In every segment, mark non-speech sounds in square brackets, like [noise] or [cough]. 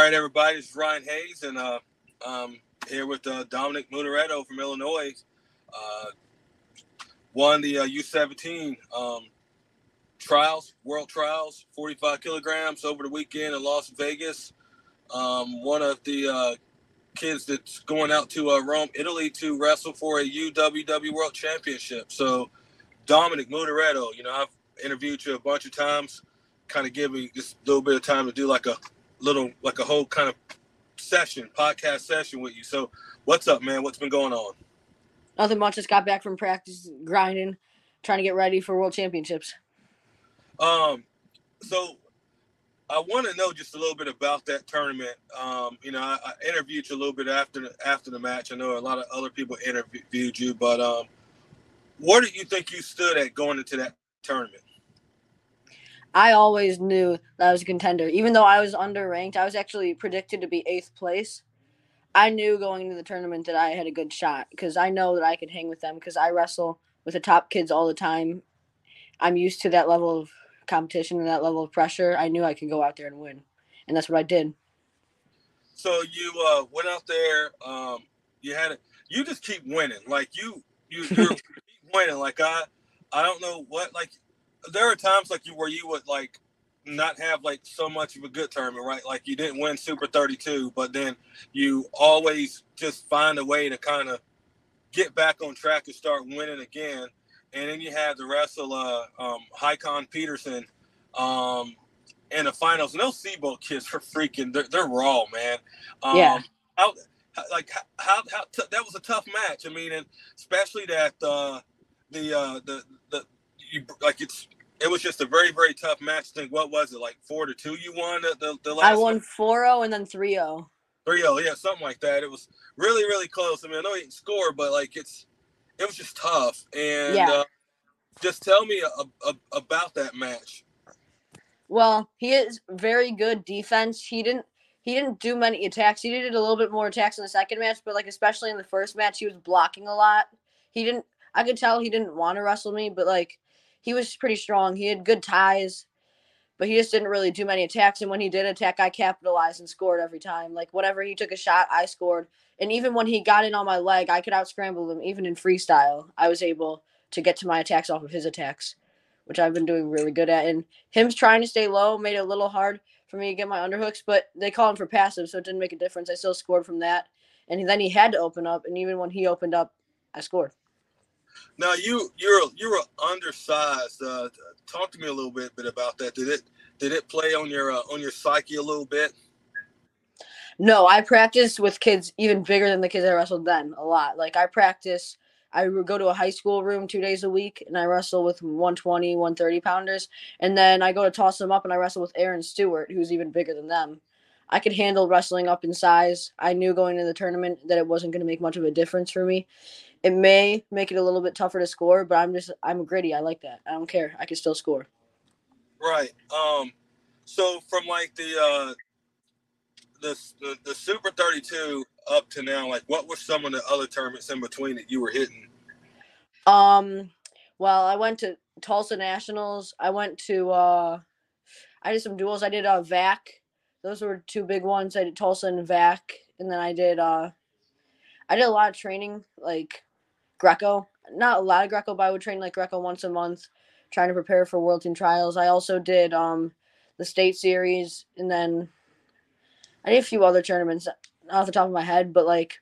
All right, everybody. It's Ryan Hayes, and uh, um, here with uh, Dominic Munaretto from Illinois. Uh, won the uh, U17 um, trials, world trials, 45 kilograms over the weekend in Las Vegas. Um, one of the uh, kids that's going out to uh, Rome, Italy to wrestle for a UWW World Championship. So, Dominic Munaretto, you know, I've interviewed you a bunch of times, kind of give me just a little bit of time to do like a little, like a whole kind of session, podcast session with you. So, what's up, man? What's been going on? Nothing much. Just got back from practice, grinding, trying to get ready for World Championships. Um, so I want to know just a little bit about that tournament. Um, you know, I, I, interviewed you a little bit after the, after the match. I know a lot of other people interviewed you, but um, where do you think you stood at going into that tournament? I always knew that I was a contender, even though I was underranked. I was actually predicted to be eighth place. I knew going into the tournament that I had a good shot because I know that I could hang with them because I wrestle with the top kids all the time. I'm used to that level of competition and that level of pressure. I knew I could go out there and win, and that's what I did. So you uh, went out there. Um, you had it. You just keep winning. Like you, you, you [laughs] keep winning. Like I, I don't know what. Like there are times like you where you would like not have like so much of a good tournament, right? Like you didn't win Super 32, but then you always just find a way to kind of get back on track and start winning again. And then you have the wrestle uh, um, Hycon Peterson um, in the finals. And those Seabolt kids are freaking, they're, they're raw, man. Um, yeah. How, like how, how t- that was a tough match. I mean, and especially that uh, the uh, the the you like it's it was just a very very tough match. I think what was it like four to two? You won the the, the last. I won 4-0 and then 3-0. 3-0, yeah, something like that. It was really really close. I mean, I know he didn't score, but like it's it was just tough. And yeah. uh, just tell me a, a, about that match. Well, he is very good defense. He didn't he didn't do many attacks. He did a little bit more attacks in the second match, but like especially in the first match, he was blocking a lot. He didn't. I could tell he didn't want to wrestle me, but like he was pretty strong. He had good ties, but he just didn't really do many attacks. And when he did attack, I capitalized and scored every time. Like whatever he took a shot, I scored. And even when he got in on my leg, I could out scramble him. Even in freestyle, I was able to get to my attacks off of his attacks, which I've been doing really good at. And him trying to stay low made it a little hard for me to get my underhooks, but they call him for passive, so it didn't make a difference. I still scored from that. And then he had to open up, and even when he opened up, I scored. Now you you're you're undersized. Uh, talk to me a little bit bit about that. Did it did it play on your uh, on your psyche a little bit? No, I practiced with kids even bigger than the kids I wrestled then a lot. Like I practice, I go to a high school room two days a week and I wrestle with 120, 130 pounders. And then I go to Toss 'em Up and I wrestle with Aaron Stewart, who's even bigger than them. I could handle wrestling up in size. I knew going into the tournament that it wasn't going to make much of a difference for me. It may make it a little bit tougher to score, but I'm just I'm gritty. I like that. I don't care. I can still score. Right. Um. So from like the uh the, the, the Super 32 up to now, like what were some of the other tournaments in between that you were hitting? Um, well, I went to Tulsa Nationals. I went to uh, I did some duels. I did uh VAC. Those were two big ones. I did Tulsa and VAC, and then I did uh, I did a lot of training like Greco. Not a lot of Greco, but I would train like Greco once a month, trying to prepare for World Team Trials. I also did um the state series, and then I did a few other tournaments off the top of my head, but like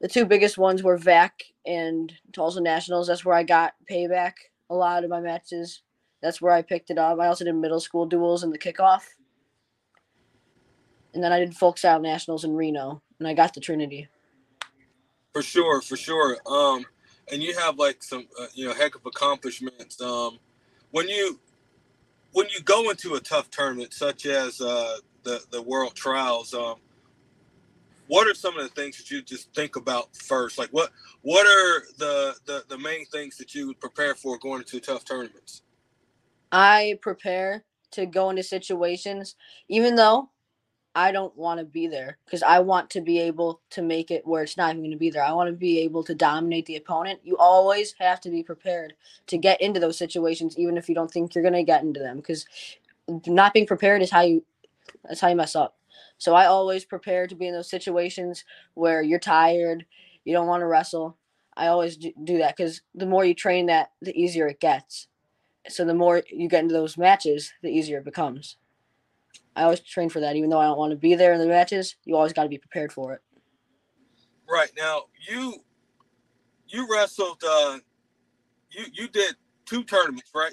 the two biggest ones were VAC and Tulsa Nationals. That's where I got payback a lot of my matches. That's where I picked it up. I also did middle school duels in the kickoff. And then I did folk style nationals in Reno, and I got the Trinity. For sure, for sure. Um, and you have like some, uh, you know, heck of accomplishments. Um, when you when you go into a tough tournament such as uh, the the world trials um what are some of the things that you just think about first like what what are the the, the main things that you would prepare for going into tough tournaments i prepare to go into situations even though i don't want to be there because i want to be able to make it where it's not even going to be there i want to be able to dominate the opponent you always have to be prepared to get into those situations even if you don't think you're going to get into them because not being prepared is how you that's how you mess up. So I always prepare to be in those situations where you're tired, you don't want to wrestle. I always do, that because the more you train that, the easier it gets. So the more you get into those matches, the easier it becomes. I always train for that, even though I don't want to be there in the matches. You always got to be prepared for it. Right now, you you wrestled. Uh, you you did two tournaments, right?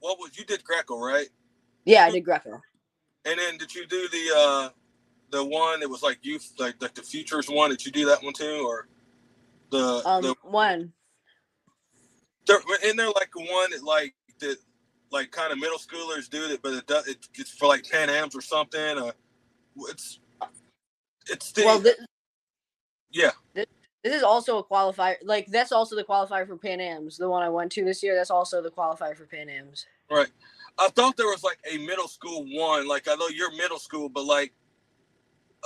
What was you did Greco, right? Yeah, I did Greco. And then did you do the uh the one that was like you like like the futures one? Did you do that one too, or the Um, the one. there, isn't there like the one that like that like kind of middle schoolers do that, but it does it, it's for like Pan Am's or something. Uh, it's it's the Well, this, yeah this is also a qualifier. Like that's also the qualifier for Pan Am's. The one I went to this year. That's also the qualifier for Pan Am's. right. I thought there was like a middle school one. Like I know you're middle school, but like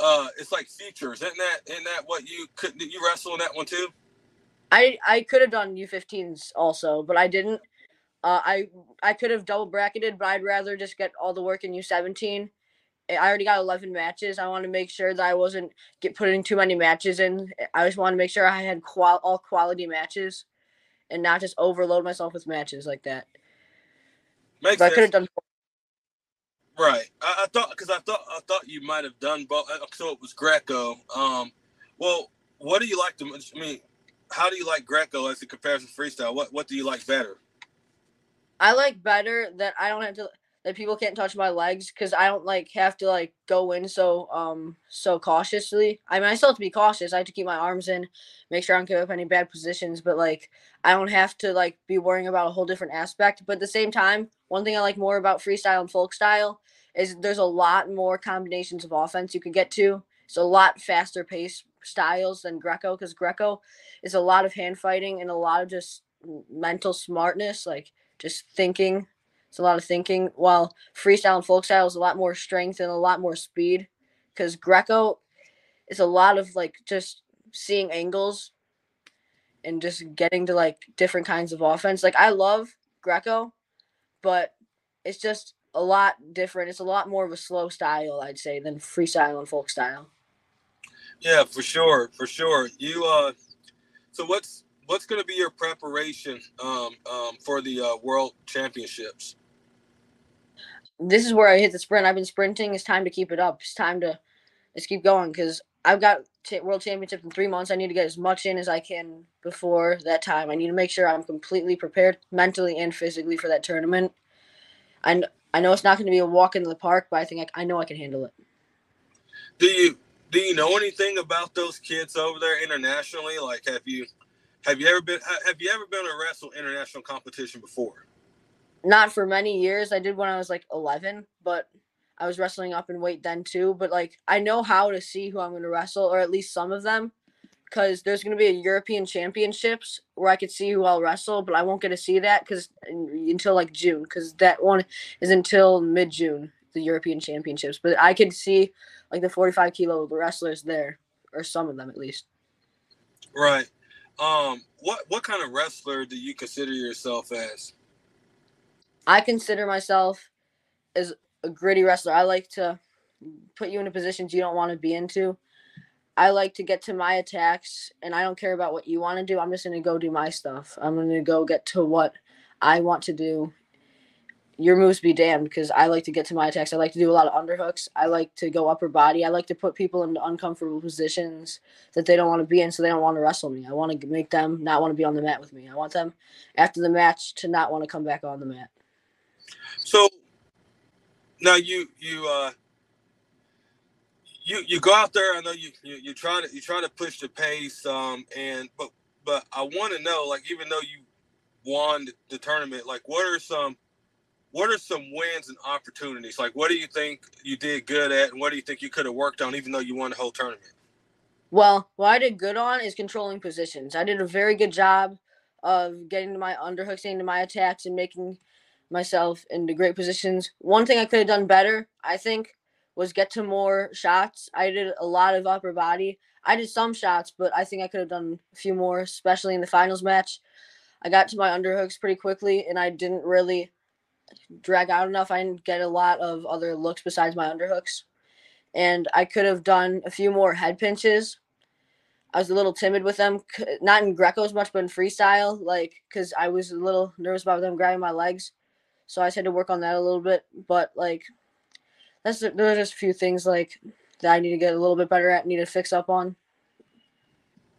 uh, it's like features. Isn't that isn't that what you could you wrestle in that one too? I I could have done U15s also, but I didn't. Uh, I I could have double bracketed, but I'd rather just get all the work in U17. I already got 11 matches. I want to make sure that I wasn't get putting too many matches in. I just want to make sure I had qual all quality matches, and not just overload myself with matches like that. Makes But I could sense. have done. Right. I, I thought because I thought I thought you might have done both. So it was Greco. Um, well, what do you like to? I mean, how do you like Greco as a comparison freestyle? What what do you like better? I like better that I don't have to that people can't touch my legs because I don't like have to like go in so um so cautiously. I mean, I still have to be cautious. I have to keep my arms in, make sure I don't give up any bad positions. But like, I don't have to like be worrying about a whole different aspect. But at the same time, one thing I like more about freestyle and folk style is there's a lot more combinations of offense you can get to. It's a lot faster pace styles than Greco because Greco is a lot of hand fighting and a lot of just mental smartness, like just thinking. It's a lot of thinking. While freestyle and folk style is a lot more strength and a lot more speed, because Greco is a lot of like just seeing angles and just getting to like different kinds of offense. Like I love Greco, but it's just a lot different. It's a lot more of a slow style, I'd say, than freestyle and folk style. Yeah, for sure, for sure. You uh, so what's what's going to be your preparation um, um for the uh, world championships? this is where I hit the sprint. I've been sprinting. It's time to keep it up. It's time to let's keep going because I've got t- world championships in three months. I need to get as much in as I can before that time. I need to make sure I'm completely prepared mentally and physically for that tournament. And I know it's not going to be a walk in the park, but I think I, I know I can handle it. Do you do you know anything about those kids over there internationally? Like, have you have you ever been have you ever been to a wrestle international competition before? Not for many years. I did when I was like 11, but I was wrestling up in weight then too. But like I know how to see who I'm going to wrestle, or at least some of them, because there's going to be a European Championships where I could see who I'll wrestle, but I won't get to see that because until like June, because that one is until mid June, the European Championships. But I could see like the 45 kilo wrestlers there, or some of them at least. Right. Um. What what kind of wrestler do you consider yourself as? I consider myself as a gritty wrestler. I like to put you into positions you don't want to be into. I like to get to my attacks, and I don't care about what you want to do. I'm just going to go do my stuff. I'm going to go get to what I want to do. Your moves be damned because I like to get to my attacks. I like to do a lot of underhooks. I like to go upper body. I like to put people in uncomfortable positions that they don't want to be in so they don't want to wrestle me. I want to make them not want to be on the mat with me. I want them after the match to not want to come back on the mat. So now you you uh you you go out there. I know you you, you try to you try to push the pace. Um and but but I want to know like even though you won the, the tournament, like what are some what are some wins and opportunities? Like what do you think you did good at, and what do you think you could have worked on, even though you won the whole tournament? Well, what I did good on is controlling positions. I did a very good job of getting to my underhooks, getting to my attacks, and making myself into great positions. One thing I could have done better, I think, was get to more shots. I did a lot of upper body. I did some shots, but I think I could have done a few more, especially in the finals match. I got to my underhooks pretty quickly, and I didn't really drag out enough. I didn't get a lot of other looks besides my underhooks. and I could have done a few more head pinches. I was a little timid with them, not in Greco as much, but in freestyle, like because I was a little nervous about them grabbing my legs, so I just had to work on that a little bit. But like, that's there are just a few things like that I need to get a little bit better at, need to fix up on.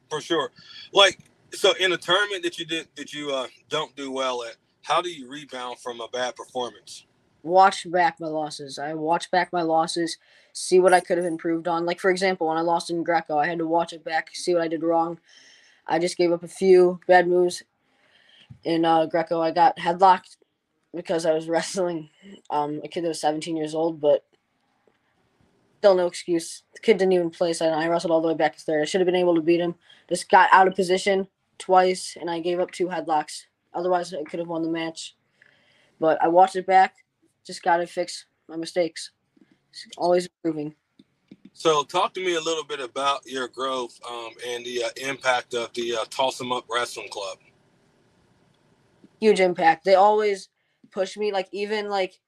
For sure, like so in a tournament that you did that you uh, don't do well at, how do you rebound from a bad performance? Watch back my losses. I watch back my losses, see what I could have improved on. Like for example, when I lost in Greco, I had to watch it back, see what I did wrong. I just gave up a few bad moves in uh, Greco. I got headlocked because I was [laughs] wrestling um, a kid that was 17 years old, but still no excuse. The kid didn't even place, and I wrestled all the way back to third. I should have been able to beat him. Just got out of position twice, and I gave up two headlocks. Otherwise, I could have won the match. But I watched it back. Just got to fix my mistakes. It's always improving. So, talk to me a little bit about your growth um, and the uh, impact of the uh, Toss 'em Up Wrestling Club. Huge impact. They always push me. Like even like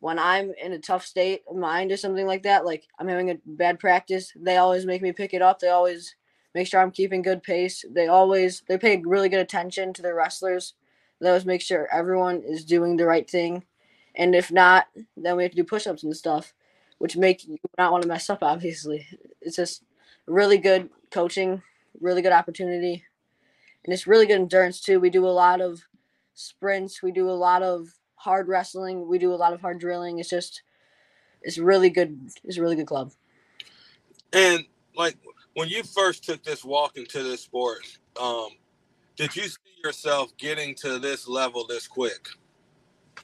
when I'm in a tough state of mind or something like that, like I'm having a bad practice, they always make me pick it up. They always make sure I'm keeping good pace. They always they pay really good attention to their wrestlers. They always make sure everyone is doing the right thing. And if not, then we have to do push ups and stuff, which make you not want to mess up, obviously. It's just really good coaching, really good opportunity. And it's really good endurance too. We do a lot of sprints, we do a lot of hard wrestling, we do a lot of hard drilling. It's just it's really good it's a really good club. And like when you first took this walk into this sport, um, did you see yourself getting to this level this quick?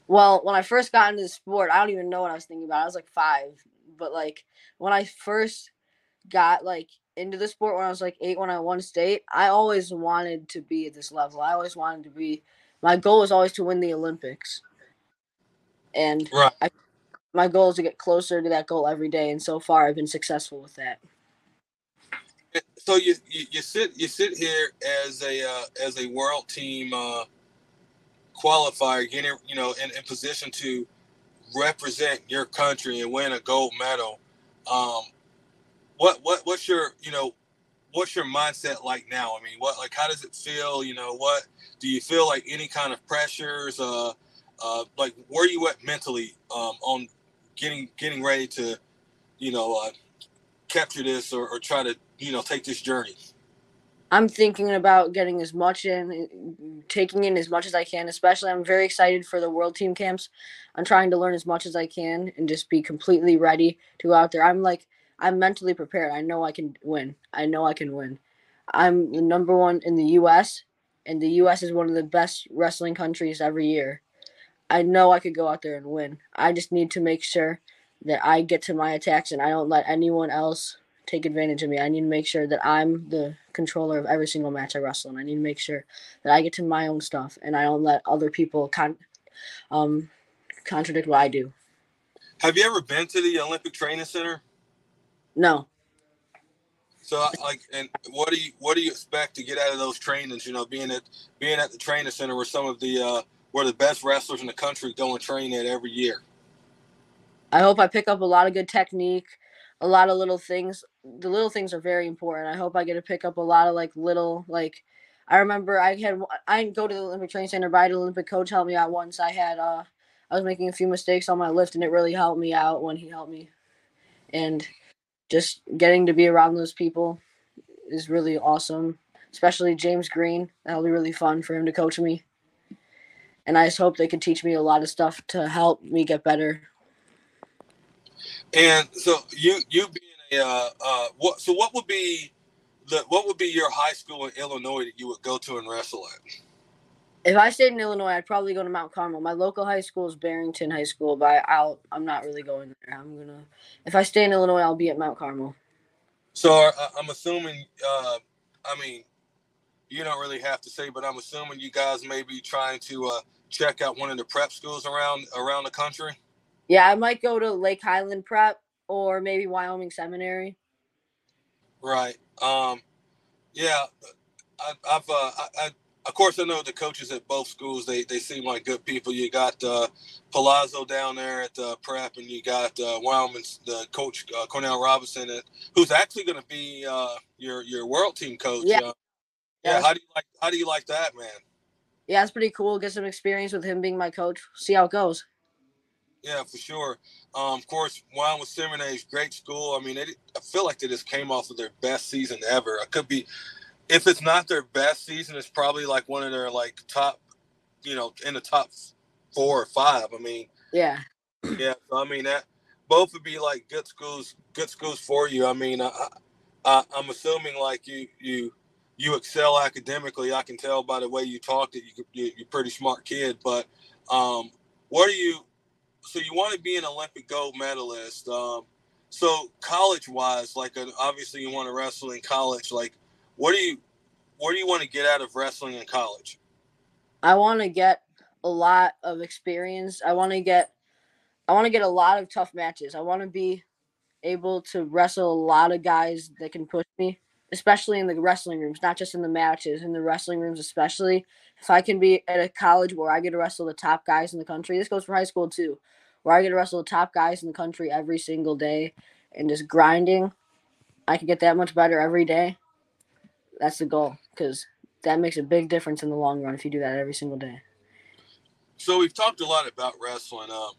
Well, when I first got into the sport, I don't even know what I was thinking about. I was like five, but like when I first got like into the sport when I was like eight when I won state, I always wanted to be at this level. I always wanted to be. My goal was always to win the Olympics, and right. I, my goal is to get closer to that goal every day. And so far, I've been successful with that so you, you, you sit you sit here as a uh, as a world team uh, qualifier, getting you know in, in position to represent your country and win a gold medal. Um, what what what's your you know what's your mindset like now? I mean, what like how does it feel? You know, what do you feel like any kind of pressures? Uh, uh, like where you at mentally um, on getting getting ready to, you know, uh, capture this or, or try to you know take this journey? I'm thinking about getting as much in, taking in as much as I can. Especially, I'm very excited for the world team camps. I'm trying to learn as much as I can and just be completely ready to go out there. I'm like, I'm mentally prepared. I know I can win. I know I can win. I'm the number one in the U.S. and the U.S. is one of the best wrestling countries every year. I know I could go out there and win. I just need to make sure that I get to my attacks and I don't let anyone else take advantage of me. I need to make sure that I'm the controller of every single match I wrestle, and I need to make sure that I get to my own stuff and I don't let other people con- um, contradict what I do. Have you ever been to the Olympic Training Center? No. So, like, and what do you what do you expect to get out of those trainings? You know, being at being at the training center where some of the uh, where the best wrestlers in the country go and train at every year. I hope I pick up a lot of good technique, a lot of little things. The little things are very important. I hope I get to pick up a lot of like little like. I remember I had I didn't go to the Olympic training center, but I had an Olympic coach help me out once. I had uh I was making a few mistakes on my lift, and it really helped me out when he helped me. And just getting to be around those people is really awesome. Especially James Green. That'll be really fun for him to coach me. And I just hope they can teach me a lot of stuff to help me get better and so you you being uh, uh, what so what would be the what would be your high school in Illinois that you would go to and wrestle at? If I stayed in Illinois, I'd probably go to Mount Carmel. My local high school is Barrington High School, but I'll I'm not really going there. I'm gonna if I stay in Illinois, I'll be at Mount Carmel. So uh, I'm assuming. Uh, I mean, you don't really have to say, but I'm assuming you guys may be trying to uh, check out one of the prep schools around around the country. Yeah, I might go to Lake Highland Prep or maybe Wyoming Seminary. Right. Um. Yeah. I, I've uh, I, of course, I know the coaches at both schools. They they seem like good people. You got uh, Palazzo down there at uh, Prep, and you got uh, Wyoming's the coach uh, Cornell Robinson, who's actually going to be uh, your your world team coach. Yeah. Uh, yeah. How do you like How do you like that, man? Yeah, it's pretty cool. Get some experience with him being my coach. See how it goes. Yeah, for sure. Um, of course, Wyoming Seminary, great school. I mean, it, I feel like they just came off of their best season ever. I could be if it's not their best season, it's probably like one of their like top, you know, in the top four or five. I mean, yeah, yeah. So I mean that both would be like good schools, good schools for you. I mean, I, I, I'm assuming like you you you excel academically. I can tell by the way you talk that you, you you're a pretty smart kid. But um, what are you? So you want to be an Olympic gold medalist. Um, so college wise, like uh, obviously you want to wrestle in college. Like what do you what do you want to get out of wrestling in college? I want to get a lot of experience. I want to get I want to get a lot of tough matches. I want to be able to wrestle a lot of guys that can push me, especially in the wrestling rooms, not just in the matches, in the wrestling rooms especially. If I can be at a college where I get to wrestle the top guys in the country, this goes for high school too, where I get to wrestle the top guys in the country every single day and just grinding, I can get that much better every day. That's the goal because that makes a big difference in the long run if you do that every single day. So we've talked a lot about wrestling. Um,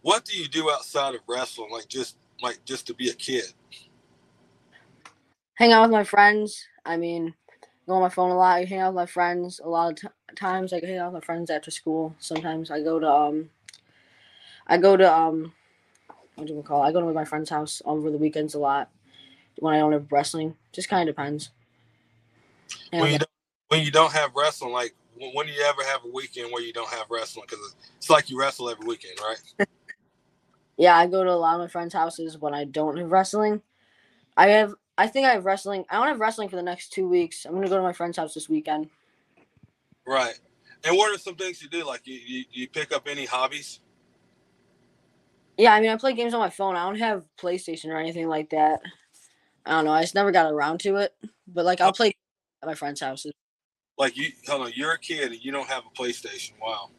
what do you do outside of wrestling, like just like just to be a kid? Hang out with my friends. I mean, go on my phone a lot. I hang out with my friends a lot of t- times. I hang out with my friends after school. Sometimes I go to um, I go to um, what do you call? It? I go to my friend's house over the weekends a lot when I don't have wrestling. Just kind of depends when you don't, when you don't have wrestling, like when do you ever have a weekend where you don't have wrestling? Because it's like you wrestle every weekend, right? [laughs] yeah, I go to a lot of my friends' houses when I don't have wrestling. I have, I think I have wrestling. I don't have wrestling for the next two weeks. I'm gonna go to my friend's house this weekend. Right. And what are some things you do? Like you, you, you pick up any hobbies? Yeah, I mean, I play games on my phone. I don't have PlayStation or anything like that. I don't know. I just never got around to it. But like, I'll play at my friend's houses. Like you, hold on, you're a kid and you don't have a PlayStation. Wow.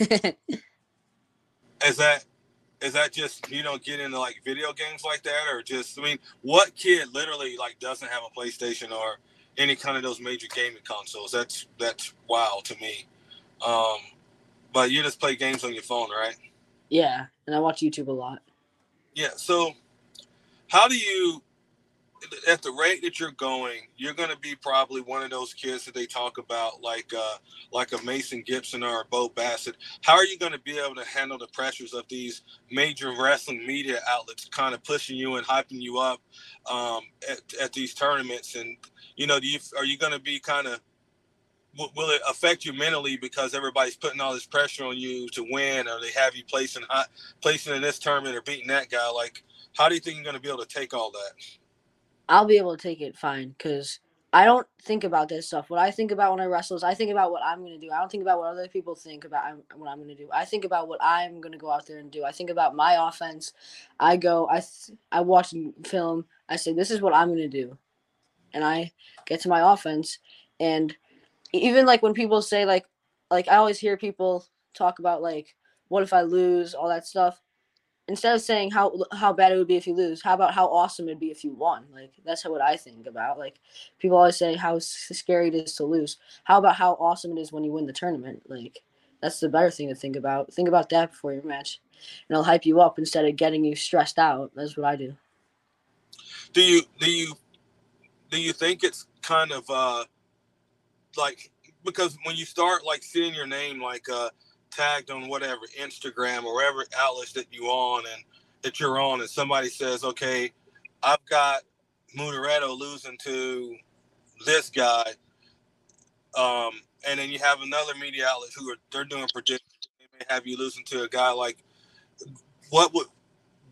[laughs] is that is that just you don't get into like video games like that, or just I mean, what kid literally like doesn't have a PlayStation or any kind of those major gaming consoles? That's that's wow to me. Um, but you just play games on your phone, right? Yeah, and I watch YouTube a lot. Yeah. So, how do you at the rate that you're going, you're going to be probably one of those kids that they talk about, like uh, like a Mason Gibson or a Bo Bassett. How are you going to be able to handle the pressures of these major wrestling media outlets, kind of pushing you and hyping you up um, at, at these tournaments? And you know, do you are you going to be kind of will it affect you mentally because everybody's putting all this pressure on you to win, or they have you placing placing in this tournament or beating that guy? Like, how do you think you're going to be able to take all that? I'll be able to take it fine because I don't think about this stuff. What I think about when I wrestle is I think about what I'm going to do. I don't think about what other people think about what I'm going to do. I think about what I'm going to go out there and do. I think about my offense. I go, I, I watch film. I say, this is what I'm going to do. And I get to my offense. And even like when people say, like, like I always hear people talk about, like, what if I lose, all that stuff instead of saying how how bad it would be if you lose, how about how awesome it'd be if you won? Like that's what I think about. Like people always say how scary it is to lose. How about how awesome it is when you win the tournament? Like that's the better thing to think about. Think about that before your match, and it'll hype you up instead of getting you stressed out. That's what I do. Do you do you do you think it's kind of uh like because when you start like seeing your name like uh tagged on whatever Instagram or whatever outlets that you on and that you're on, and somebody says, "Okay, I've got Munaretto losing to this guy," um, and then you have another media outlet who are they're doing predictions. They may have you losing to a guy like what would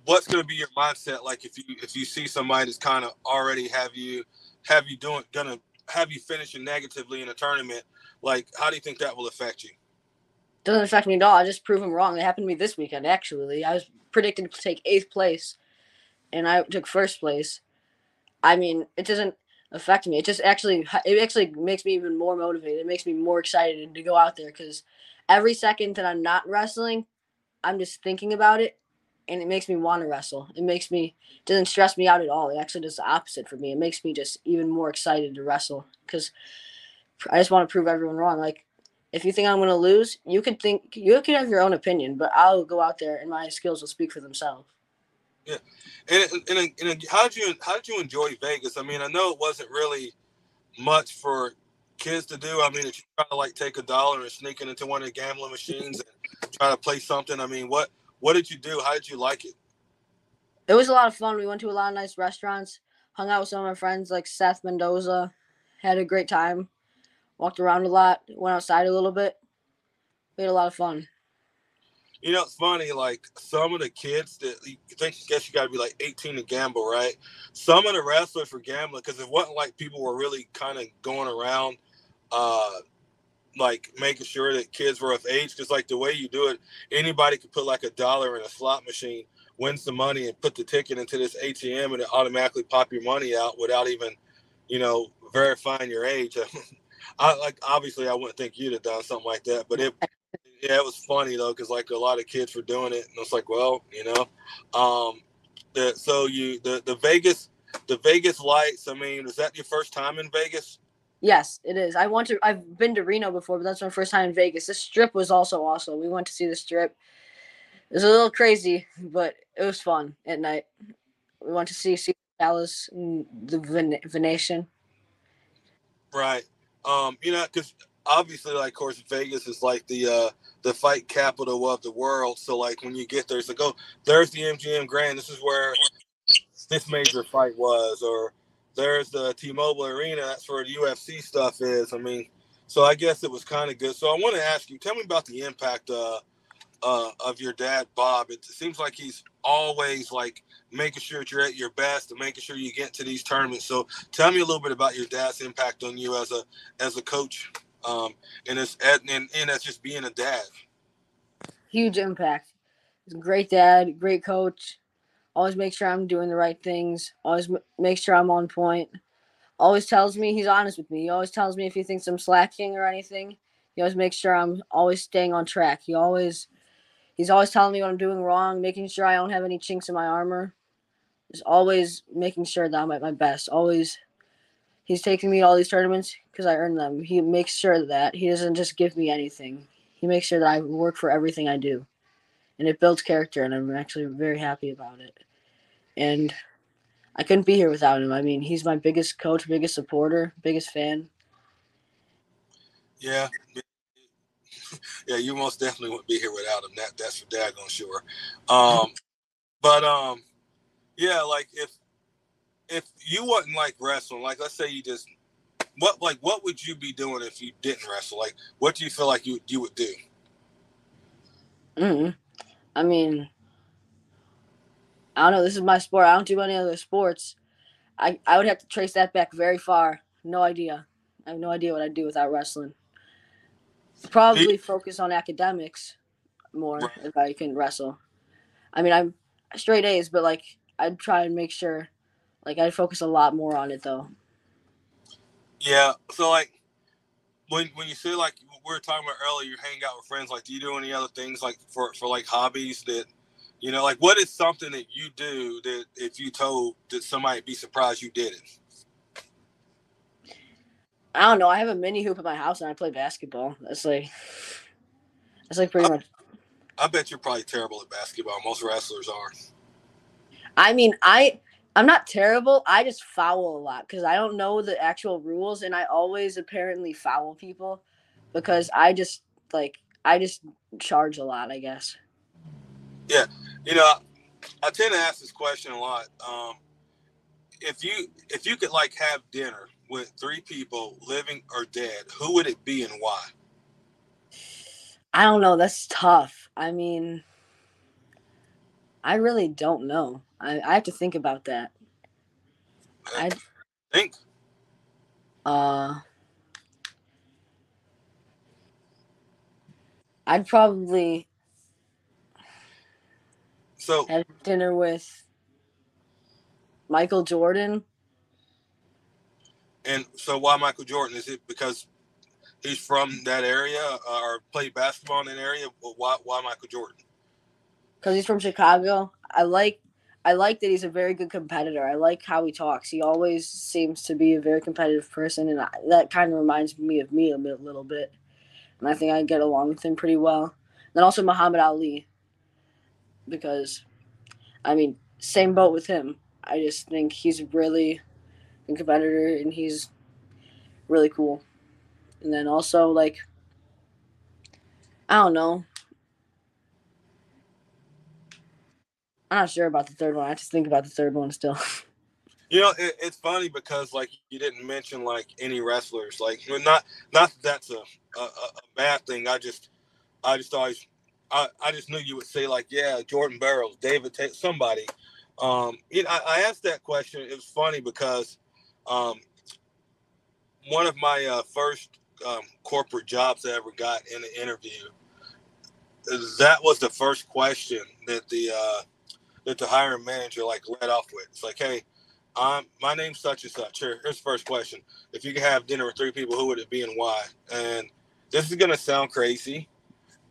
what's going to be your mindset like if you if you see somebody that's kind of already have you have you doing gonna have you finishing negatively in a tournament like how do you think that will affect you doesn't affect me at all. I just prove them wrong. It happened to me this weekend, actually. I was predicted to take eighth place, and I took first place. I mean, it doesn't. affect me. It just actually it actually makes me even more motivated. It makes me more excited to go out there because every second that I'm not wrestling, I'm just thinking about it, and it makes me want to wrestle. It makes me doesn't stress me out at all. It actually does the opposite for me. It makes me just even more excited to wrestle because I just want to prove everyone wrong. Like if you think I'm going to lose, you could think you could have your own opinion, but I'll go out there and my skills will speak for themselves. Yeah, and, and, and how did you how did you enjoy Vegas? I mean, I know it wasn't really much for kids to do. I mean, if you try to like take a dollar and sneak it into one of the gambling machines and try to play something, I mean, what what did you do? How did you like it? It was a lot of fun. We went to a lot of nice restaurants, hung out with some of my friends like Seth Mendoza, had a great time walked around a lot, went outside a little bit. We had a lot of fun. You know, it's funny. Like some of the kids that you think, I guess you got to be like 18 to gamble, right? Some of the wrestlers were gambling because it wasn't like people were really kind of going around, uh, like making sure that kids were of age. Because like the way you do it, anybody could put like a dollar in a slot machine, win some money, and put the ticket into this ATM, and it automatically pop your money out without even, you know, verifying your age. [laughs] I like obviously I wouldn't think you'd have done something like that, but it [laughs] yeah, it was funny though because like a lot of kids were doing it, and it's like, well, you know, um, the so you the the Vegas the Vegas lights. I mean, is that your first time in Vegas? Yes, it is. I want to. I've been to Reno before, but that's my first time in Vegas. This strip was also awesome. We went to see the strip. It was a little crazy, but it was fun at night. We went to see Caesars Palace, the Ven- Venetian. Right. Um, you know, because obviously, like, of course, Vegas is like the uh the fight capital of the world. So, like, when you get there, it's like, oh, there's the MGM Grand. This is where this major fight was, or there's the T-Mobile Arena. That's where the UFC stuff is. I mean, so I guess it was kind of good. So I want to ask you, tell me about the impact uh, uh, of your dad, Bob. It seems like he's always like making sure that you're at your best and making sure you get to these tournaments. So tell me a little bit about your dad's impact on you as a as a coach, um, and as and, and as just being a dad. Huge impact. Great dad, great coach. Always make sure I'm doing the right things. Always make sure I'm on point. Always tells me he's honest with me. He always tells me if he thinks I'm slacking or anything. He always makes sure I'm always staying on track. He always he's always telling me what I'm doing wrong, making sure I don't have any chinks in my armor. He's always making sure that I'm at my best. Always, he's taking me all these tournaments because I earn them. He makes sure that he doesn't just give me anything. He makes sure that I work for everything I do, and it builds character. And I'm actually very happy about it. And I couldn't be here without him. I mean, he's my biggest coach, biggest supporter, biggest fan. Yeah, [laughs] yeah, you most definitely wouldn't be here without him. That that's for daggone sure. Um, but um, yeah, like if if you wasn't like wrestling, like let's say you just what like what would you be doing if you didn't wrestle? Like what do you feel like you you would do? Mm. I mean, I don't know. This is my sport. I don't do any other sports. I I would have to trace that back very far. No idea. I have no idea what I'd do without wrestling. Probably focus on academics more right. if I can wrestle. I mean, I'm straight A's, but like I'd try and make sure, like I'd focus a lot more on it though. Yeah. So like, when when you say like we were talking about earlier, you hang out with friends. Like, do you do any other things like for for like hobbies that, you know, like what is something that you do that if you told that somebody be surprised you did it? I don't know. I have a mini hoop at my house and I play basketball. That's like that's like pretty I, much. I bet you're probably terrible at basketball. Most wrestlers are. I mean, I I'm not terrible. I just foul a lot because I don't know the actual rules, and I always apparently foul people because I just like I just charge a lot. I guess. Yeah, you know, I tend to ask this question a lot. Um, if you if you could like have dinner with three people, living or dead, who would it be and why? I don't know. That's tough. I mean, I really don't know. I, I have to think about that. I think. Uh, I'd probably so have dinner with Michael Jordan And so why Michael Jordan? Is it because he's from that area uh, or played basketball in that area? Why why Michael Jordan? Because he's from Chicago. I like I like that he's a very good competitor. I like how he talks. He always seems to be a very competitive person, and I, that kind of reminds me of me a bit, little bit. And I think I get along with him pretty well. And also Muhammad Ali, because, I mean, same boat with him. I just think he's really a competitor, and he's really cool. And then also like, I don't know. I'm not sure about the third one. I just think about the third one still. [laughs] You know, it, it's funny because like you didn't mention like any wrestlers. Like, not not that that's a, a, a bad thing. I just I just always I, I just knew you would say like, yeah, Jordan Burroughs, David somebody. Um, you know, I, I, asked that question. It was funny because um, one of my uh, first um, corporate jobs I ever got in an interview, that was the first question that the uh, that the hiring manager like led off with. It's like, hey, my name's such and such. Here, here's the first question. If you could have dinner with three people, who would it be and why? And this is gonna sound crazy,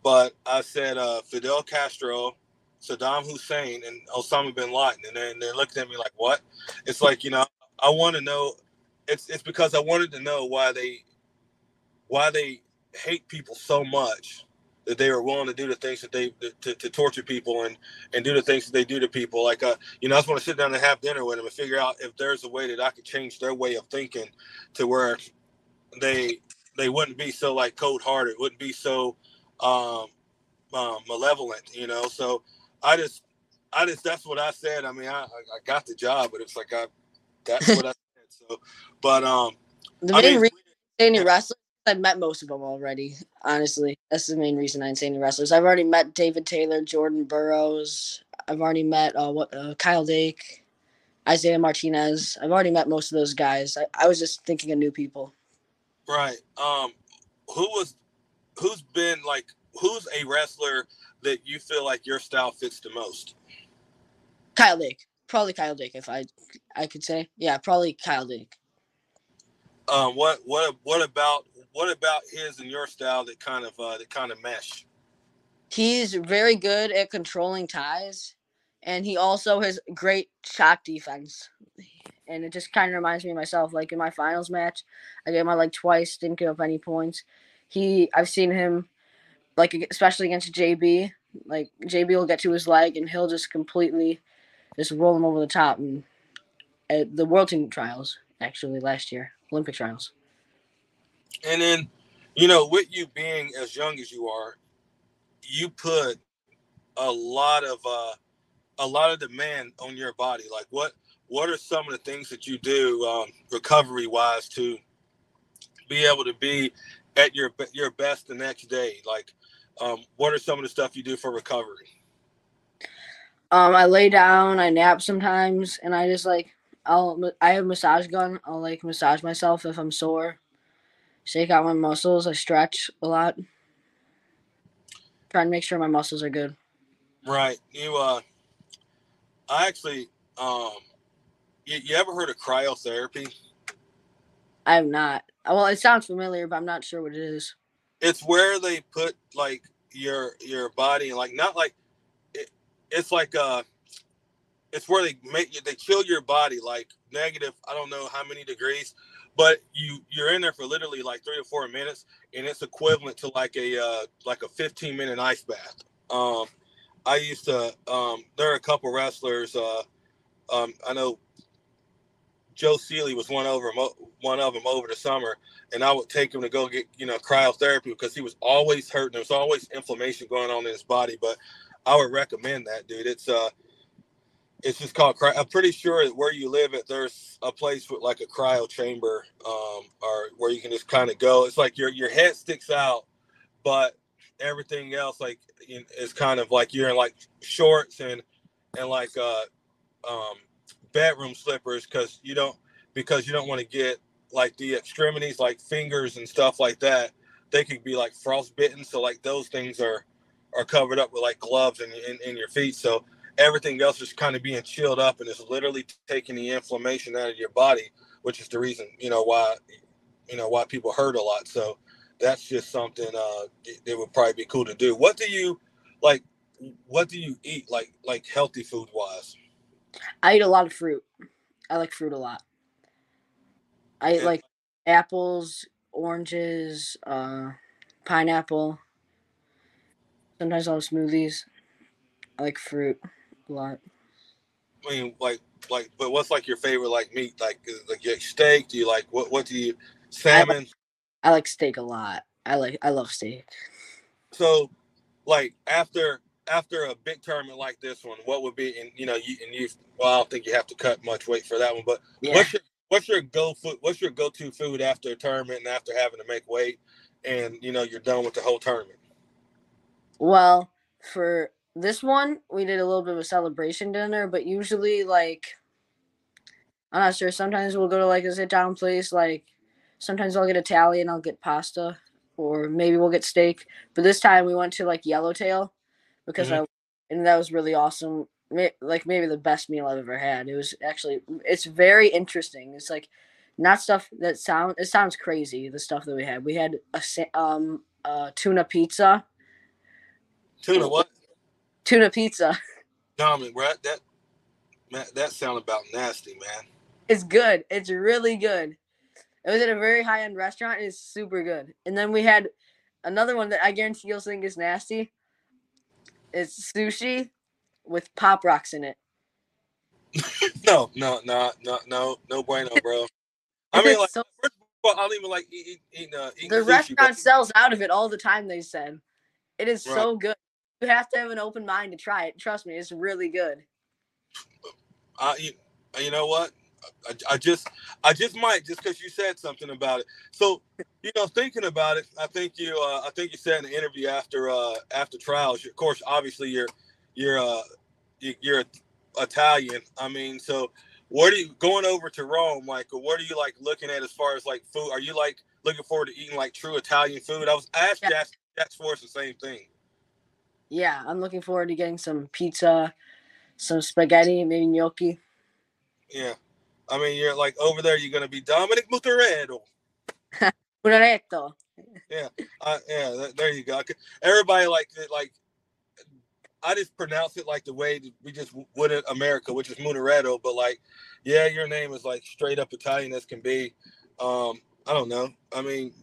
but I said uh, Fidel Castro, Saddam Hussein, and Osama bin Laden, and then they looked at me like, "What?" It's like you know, I want to know. It's it's because I wanted to know why they why they hate people so much that they are willing to do the things that they to, to torture people and and do the things that they do to people. Like uh, you know, I just want to sit down and have dinner with them and figure out if there's a way that I could change their way of thinking to where they they wouldn't be so like cold hearted, wouldn't be so um, um, malevolent, you know. So I just I just that's what I said. I mean, I I got the job, but it's like I that's what I said. So, but um, the main I mean, reason any wrestling I've met most of them already. Honestly, that's the main reason I didn't say any wrestlers. I've already met David Taylor, Jordan Burroughs. I've already met uh, what uh, Kyle Dake, Isaiah Martinez. I've already met most of those guys. I, I was just thinking of new people. Right. Um, who was, who's been like, who's a wrestler that you feel like your style fits the most? Kyle Dake. Probably Kyle Dake, if I, I could say. Yeah, probably Kyle Dake. Um, what what what about what about his and your style that kind of uh, that kind of mesh? He's very good at controlling ties, and he also has great shot defense. And it just kind of reminds me of myself. Like in my finals match, I gave my leg twice, didn't give up any points. He, I've seen him, like especially against JB. Like JB will get to his leg, and he'll just completely just roll him over the top. And at the World Team Trials, actually last year, Olympic Trials. And then, you know, with you being as young as you are, you put a lot of uh, a lot of demand on your body. Like, what what are some of the things that you do um, recovery wise to be able to be at your your best the next day? Like, um, what are some of the stuff you do for recovery? Um, I lay down, I nap sometimes, and I just like I'll I have a massage gun. I'll like massage myself if I'm sore shake out my muscles. I stretch a lot. Trying to make sure my muscles are good. Right. You uh I actually um you, you ever heard of cryotherapy? I have not. Well, it sounds familiar, but I'm not sure what it is. It's where they put like your your body and like not like it, it's like uh it's where they make they chill your body like negative I don't know how many degrees but you you're in there for literally like three or four minutes and it's equivalent to like a uh, like a 15 minute ice bath. Um, i used to um, there are a couple wrestlers uh, um, i know joe seeley was one over one of them over the summer and i would take him to go get you know cryotherapy because he was always hurting there was always inflammation going on in his body but i would recommend that dude. It's uh it's just called. cry. I'm pretty sure where you live, at there's a place with like a cryo chamber, um, or where you can just kind of go. It's like your your head sticks out, but everything else like is kind of like you're in like shorts and and like uh um bedroom slippers because you don't because you don't want to get like the extremities like fingers and stuff like that they could be like frostbitten so like those things are are covered up with like gloves in, in your feet so everything else is kind of being chilled up and it's literally taking the inflammation out of your body which is the reason you know why you know why people hurt a lot. So that's just something uh, it would probably be cool to do. What do you like? What do you eat like like healthy food wise? I eat a lot of fruit. I like fruit a lot. I eat like apples, oranges, uh, pineapple. Sometimes I'll have smoothies. I like fruit lot. I mean, like, like, but what's like your favorite like meat? Like, like you like steak? Do you like what? What do you salmon? I like, I like steak a lot. I like I love steak. So, like after after a big tournament like this one, what would be and you know you and you well I don't think you have to cut much weight for that one, but yeah. what's your what's your go food what's your go to food after a tournament and after having to make weight and you know you're done with the whole tournament? Well, for this one, we did a little bit of a celebration dinner, but usually like I'm not sure. Sometimes we'll go to like a sit down place. Like sometimes I'll get Italian, I'll get pasta, or maybe we'll get steak. But this time we went to like Yellowtail because mm-hmm. I and that was really awesome. Like maybe the best meal I've ever had. It was actually it's very interesting. It's like not stuff that sound it sounds crazy. The stuff that we had. We had a um a tuna pizza Tuna what? Tuna pizza. Dominic, right? That man, that sound about nasty, man. It's good. It's really good. It was at a very high end restaurant. It's super good. And then we had another one that I guarantee you'll think is nasty. It's sushi with pop rocks in it. [laughs] no, no, no, no, no, no bueno, bro. I mean, like, so, first of all, I don't even like eating. Eat, uh, the sushi, restaurant but... sells out of it all the time. They said it is right. so good you have to have an open mind to try it. Trust me, it's really good. Uh, you, you know what? I, I just I just might just because you said something about it. So you know, thinking about it, I think you uh, I think you said in the interview after uh, after trials. Of course, obviously you're you're uh, you're Italian. I mean, so what are you going over to Rome, Michael? What are you like looking at as far as like food? Are you like looking forward to eating like true Italian food? I was asked yeah. That's for us the same thing yeah, I'm looking forward to getting some pizza, some spaghetti, maybe gnocchi. Yeah. I mean, you're like over there, you're going to be Dominic Munaretto. [laughs] Munaretto. yeah. Uh, yeah, there you go. Everybody like like I just pronounce it like the way we just would in America, which is Munaretto. But like, yeah, your name is like straight up Italian as can be. Um, I don't know. I mean,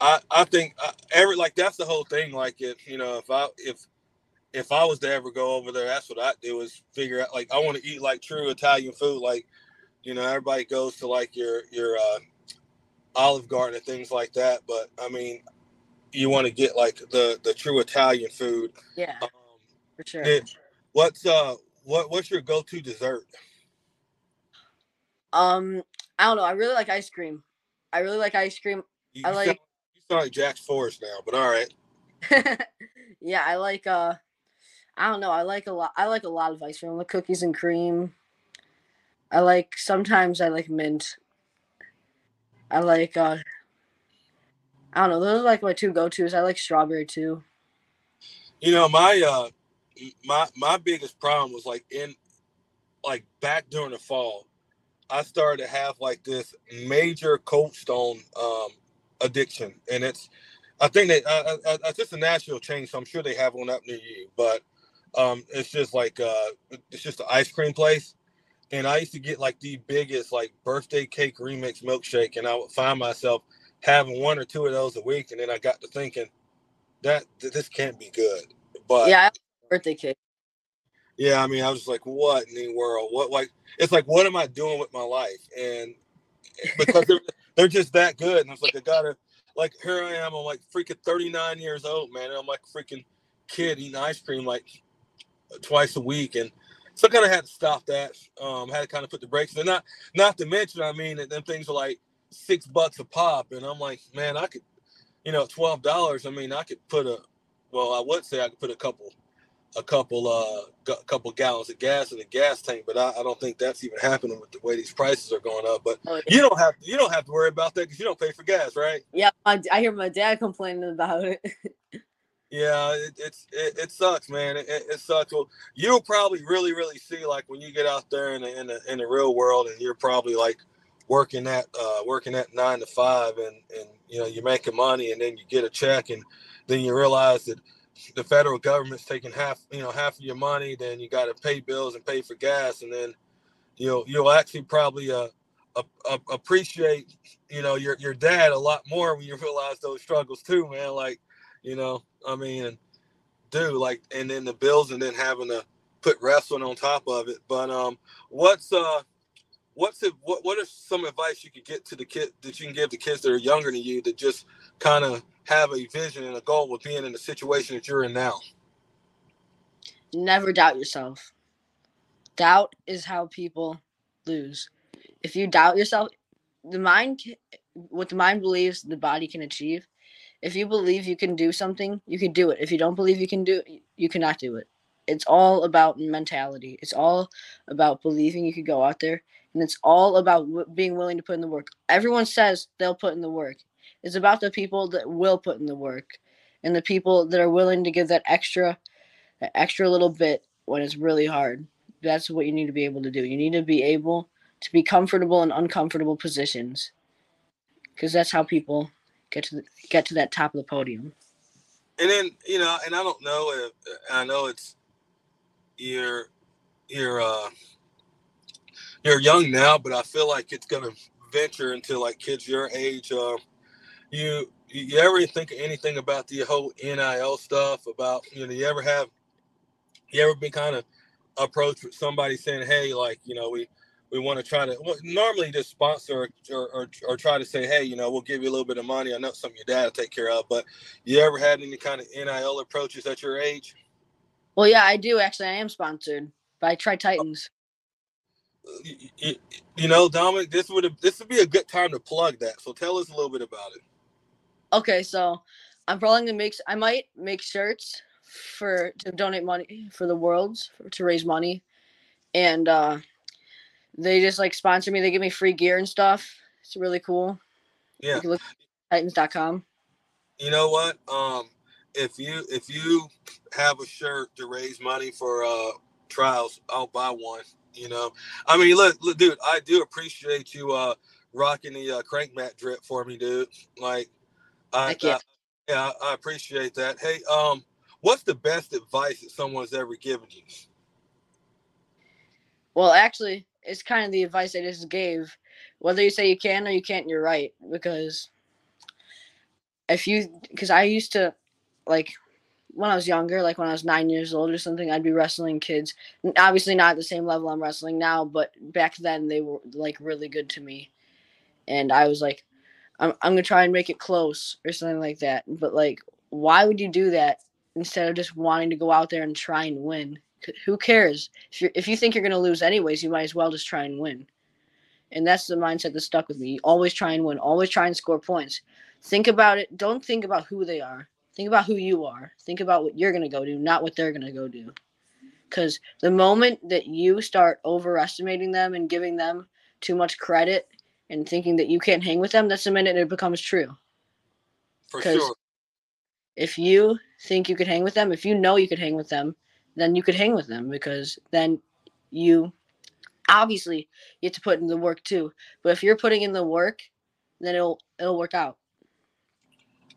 I I think uh, every like that's the whole thing. Like if you know if I if if I was to ever go over there, that's what I do is figure out like I want to eat like true Italian food. Like you know everybody goes to like your your uh, Olive Garden and things like that, but I mean you want to get like the the true Italian food. Yeah, um, for sure. It, what's uh what what's your go to dessert? Um, I don't know. I really like ice cream. I really like ice cream. You I like sound like Jax Forrest now, but all right. [laughs] yeah, I like uh I don't know, I like a lot I like a lot of ice cream. I like cookies and cream. I like sometimes I like mint. I like uh I don't know, those are like my two go tos. I like strawberry too. You know, my uh my my biggest problem was like in like back during the fall, I started to have like this major cold stone um addiction, and it's I think that uh, it's just a national chain, so I'm sure they have one up near you. But um, it's just like uh, it's just an ice cream place, and I used to get like the biggest like birthday cake remix milkshake, and I would find myself having one or two of those a week, and then I got to thinking that this can't be good. But yeah, birthday cake. Yeah, I mean, I was like, what in the world? What like it's like, what am I doing with my life? And because they're just that good. And I was like, I gotta like here I am, I'm like freaking 39 years old, man. And I'm like freaking kid eating ice cream like twice a week. And so I kind of had to stop that. Um, had to kind of put the brakes. And not not to mention, I mean, that them things are like six bucks a pop. And I'm like, man, I could, you know, twelve dollars. I mean, I could put a well, I would say I could put a couple a couple uh a couple gallons of gas in the gas tank, but I, I, don't think that's even happening with the way these prices are going up. But oh, yeah. you don't have to, you don't have to worry about that because you don't pay for gas, right? Yeah, I, I hear my dad complaining about it. [laughs] yeah, it, it's it, it, sucks, man. It, it, sucks. Well, you'll probably really really see like when you get out there in the, in the in the real world, and you're probably like working at uh, working at nine to five, and and you know you're making money, and then you get a check, and then you realize that the federal government's taking half you know half of your money, then you got to pay bills and pay for gas, and then you'll you'll actually probably uh, appreciate you know your your dad a lot more when you [laughs] realize those struggles too, man. Like you know, I mean, do like, and then the bills, and then having to put wrestling on top of it. But um, what's uh what's it what what are some advice you could get to the kid that you can give the kids that are younger than you that just kind of have a vision and a goal with being in the situation that you're in now. Never doubt yourself. Doubt is how people lose. If you doubt yourself the mind what the mind believes the body can achieve if you believe you can do something you can do it. If you don't believe you can do it you cannot do it. It's all about mentality. It's all about believing you could go out there and it's all about w- being willing to put in the work. Everyone says they'll put in the work. It's about the people that will put in the work and the people that are willing to give that extra that extra little bit when it's really hard. That's what you need to be able to do. You need to be able to be comfortable in uncomfortable positions because that's how people get to the, get to that top of the podium. And then you know, and I don't know if I know it's you're you're uh you're young now, but I feel like it's gonna venture into like kids your age. Uh, you you ever think of anything about the whole NIL stuff? About you know, you ever have you ever been kind of approached with somebody saying, "Hey, like you know, we we want to try to well, normally just sponsor or, or, or try to say, hey, you know, we'll give you a little bit of money. I know something your dad will take care of, but you ever had any kind of NIL approaches at your age? Well, yeah, I do actually. I am sponsored by Tri Titans you, you know, Dominic, this would this would be a good time to plug that. So tell us a little bit about it. Okay, so I'm probably gonna make. I might make shirts for to donate money for the worlds for, to raise money, and uh they just like sponsor me. They give me free gear and stuff. It's really cool. Yeah. You can look titans.com. You know what? Um, if you if you have a shirt to raise money for uh trials, I'll buy one. You know, I mean, look, look, dude, I do appreciate you uh rocking the uh, crank mat drip for me, dude. Like, I, I yeah, I appreciate that. Hey, um, what's the best advice that someone's ever given you? Well, actually, it's kind of the advice I just gave. Whether you say you can or you can't, you're right. Because if you, because I used to, like, when I was younger, like when I was nine years old or something, I'd be wrestling kids. Obviously, not at the same level I'm wrestling now, but back then they were like really good to me, and I was like, I'm I'm gonna try and make it close or something like that. But like, why would you do that instead of just wanting to go out there and try and win? Who cares if you if you think you're gonna lose anyways? You might as well just try and win. And that's the mindset that stuck with me. always try and win. Always try and score points. Think about it. Don't think about who they are Think about who you are. Think about what you're to go do, not what they're to go do. Because the moment that you start overestimating them and giving them too much credit and thinking that you can't hang with them, that's the minute it becomes true. For sure. If you think you could hang with them, if you know you could hang with them, then you could hang with them because then you obviously you have to put in the work too. But if you're putting in the work, then it'll it'll work out.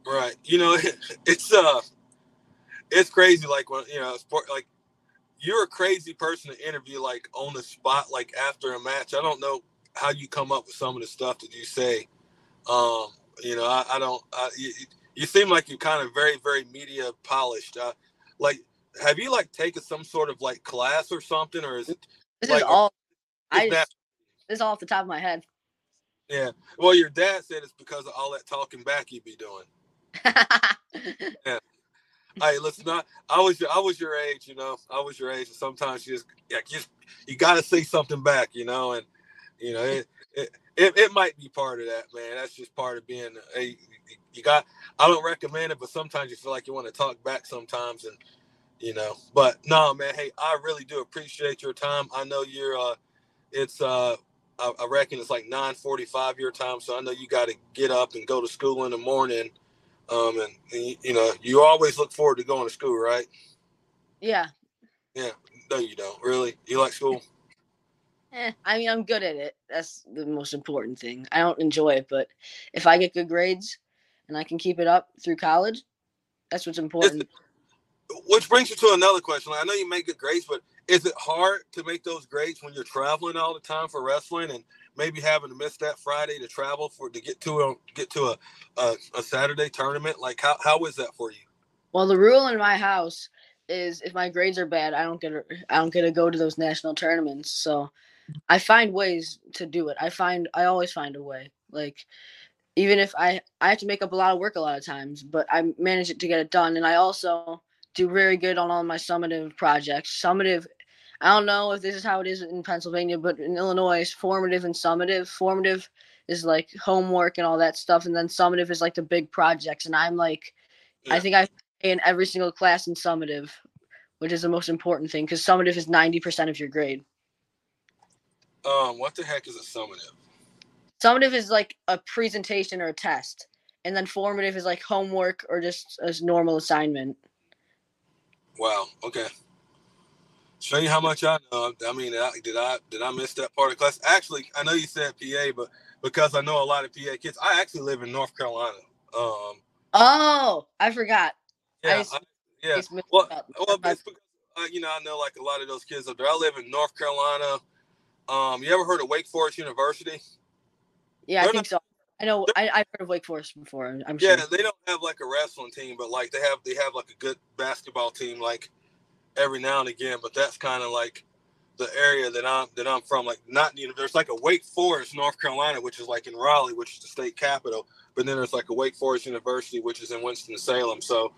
Right. You know, [laughs] it's uh it's crazy like when you know, sport like you're a crazy person to interview like on the spot like after a match. I don't know how you come up with some of the stuff that you say. Um, you know, I, I don't I, you, you, seem like you're kind of very very media polished. Uh, like have you like taken some sort of like class or something or is it this like, is all I just, this is all off the top of my head. Yeah. Well, your dad said it's because of all that talking back you be doing [laughs] yeah. Hey, listen, I, I was I was your age, you know. I was your age, and sometimes you just yeah, just you got to say something back, you know, and you know it, it, it it might be part of that, man. That's just part of being a you got. I don't recommend it, but sometimes you feel like you want to talk back sometimes, and you know. But no, man. Hey, I really do appreciate your time. I know you're. uh It's uh I, I reckon it's like nine forty five your time, so I know you got to get up and go to school in the morning. Um, and, and, you know, you always look forward to going to school, right? Yeah. Yeah. No, you don't. Really? You like school? Eh, I mean, I'm good at it. That's the most important thing. I don't enjoy it, but if I get good grades and I can keep it up through college, that's what's important. Which brings you to another question. I know you make good grades, but is it hard to make those grades when you're traveling all the time for wrestling and maybe having to miss that Friday to travel for to get to a get to a a, a Saturday tournament? Like how how is that for you? Well, the rule in my house is if my grades are bad, I don't get to, I don't get to go to those national tournaments. So I find ways to do it. I find I always find a way. Like even if I I have to make up a lot of work a lot of times, but I manage it to get it done. And I also do very good on all my summative projects. Summative, I don't know if this is how it is in Pennsylvania, but in Illinois, it's formative and summative. Formative is like homework and all that stuff, and then summative is like the big projects. And I'm like, yeah. I think I in every single class in summative, which is the most important thing because summative is ninety percent of your grade. Um, what the heck is a summative? Summative is like a presentation or a test, and then formative is like homework or just a normal assignment. Wow. Okay. Show you how much I know. I mean, did I, did I did I miss that part of class? Actually, I know you said PA, but because I know a lot of PA kids, I actually live in North Carolina. Um. Oh, I forgot. Yeah. I, I, yeah. Well, well, because, uh, you know, I know like a lot of those kids up there. I live in North Carolina. Um, you ever heard of Wake Forest University? Yeah, They're I think not, so. I know. I, I've heard of Wake Forest before. I'm yeah, sure. they don't have like a wrestling team, but like they have they have like a good basketball team like every now and again. But that's kind of like the area that I'm that I'm from. Like not you know, there's like a Wake Forest, North Carolina, which is like in Raleigh, which is the state capital. But then there's like a Wake Forest University, which is in Winston Salem. So,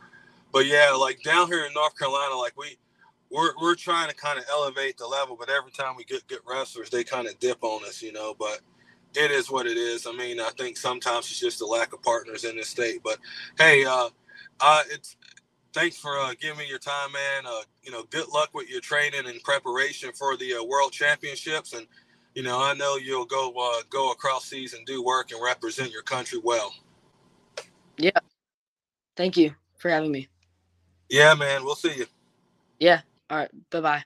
but yeah, like down here in North Carolina, like we we're we're trying to kind of elevate the level. But every time we get good wrestlers, they kind of dip on us, you know. But it is what it is. I mean, I think sometimes it's just a lack of partners in this state. But hey, uh, uh, it's thanks for uh, giving me your time, man. Uh, you know, good luck with your training and preparation for the uh, World Championships, and you know, I know you'll go uh, go across seas and do work and represent your country well. Yeah. Thank you for having me. Yeah, man. We'll see you. Yeah. All right. Bye bye.